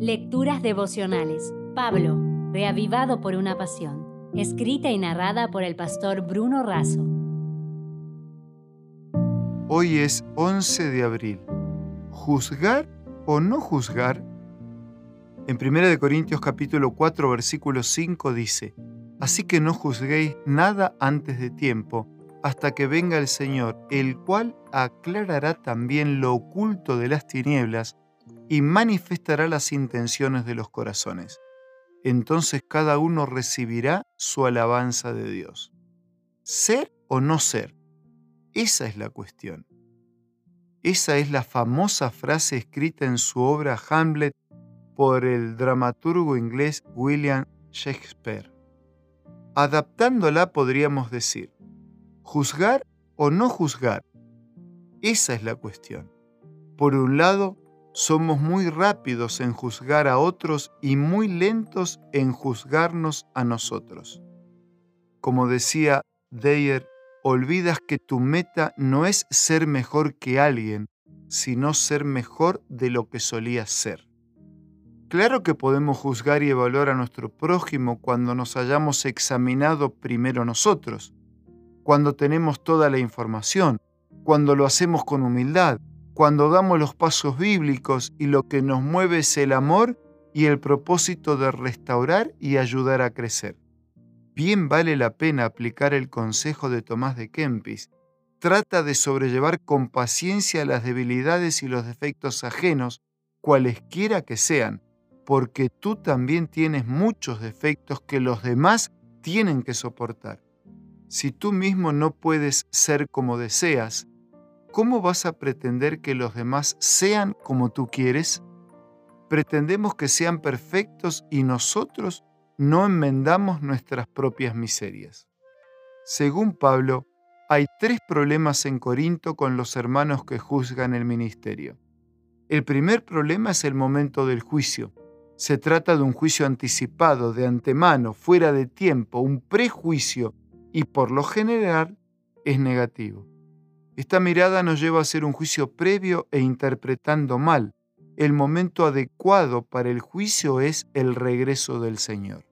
Lecturas devocionales. Pablo, reavivado por una pasión. Escrita y narrada por el pastor Bruno Razo. Hoy es 11 de abril. ¿Juzgar o no juzgar? En 1 Corintios capítulo 4 versículo 5 dice, Así que no juzguéis nada antes de tiempo, hasta que venga el Señor, el cual aclarará también lo oculto de las tinieblas y manifestará las intenciones de los corazones. Entonces cada uno recibirá su alabanza de Dios. ¿Ser o no ser? Esa es la cuestión. Esa es la famosa frase escrita en su obra Hamlet por el dramaturgo inglés William Shakespeare. Adaptándola podríamos decir, juzgar o no juzgar. Esa es la cuestión. Por un lado, somos muy rápidos en juzgar a otros y muy lentos en juzgarnos a nosotros. Como decía Dyer, olvidas que tu meta no es ser mejor que alguien, sino ser mejor de lo que solías ser. Claro que podemos juzgar y evaluar a nuestro prójimo cuando nos hayamos examinado primero nosotros, cuando tenemos toda la información, cuando lo hacemos con humildad, cuando damos los pasos bíblicos y lo que nos mueve es el amor y el propósito de restaurar y ayudar a crecer. Bien vale la pena aplicar el consejo de Tomás de Kempis. Trata de sobrellevar con paciencia las debilidades y los defectos ajenos, cualesquiera que sean, porque tú también tienes muchos defectos que los demás tienen que soportar. Si tú mismo no puedes ser como deseas, ¿cómo vas a pretender que los demás sean como tú quieres? Pretendemos que sean perfectos y nosotros no enmendamos nuestras propias miserias. Según Pablo, hay tres problemas en Corinto con los hermanos que juzgan el ministerio. El primer problema es el momento del juicio. Se trata de un juicio anticipado, de antemano, fuera de tiempo, un prejuicio y por lo general es negativo. Esta mirada nos lleva a hacer un juicio previo e interpretando mal. El momento adecuado para el juicio es el regreso del Señor.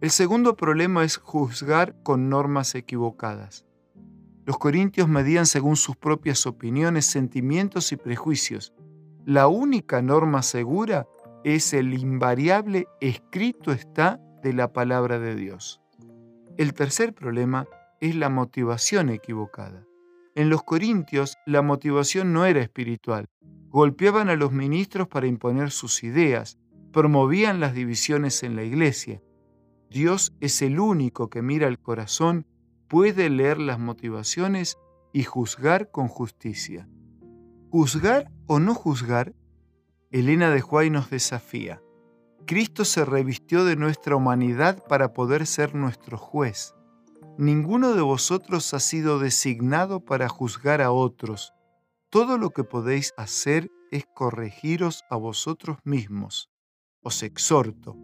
El segundo problema es juzgar con normas equivocadas. Los corintios medían según sus propias opiniones, sentimientos y prejuicios. La única norma segura es el invariable escrito está de la palabra de Dios. El tercer problema es la motivación equivocada. En los Corintios la motivación no era espiritual. Golpeaban a los ministros para imponer sus ideas, promovían las divisiones en la iglesia. Dios es el único que mira el corazón, puede leer las motivaciones y juzgar con justicia. Juzgar o no juzgar Elena de Huay nos desafía. Cristo se revistió de nuestra humanidad para poder ser nuestro juez. Ninguno de vosotros ha sido designado para juzgar a otros. Todo lo que podéis hacer es corregiros a vosotros mismos. Os exhorto,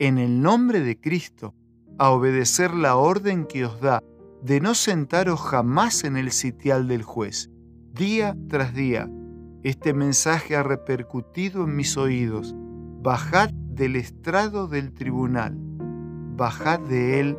en el nombre de Cristo, a obedecer la orden que os da de no sentaros jamás en el sitial del juez, día tras día, este mensaje ha repercutido en mis oídos. Bajad del estrado del tribunal, bajad de él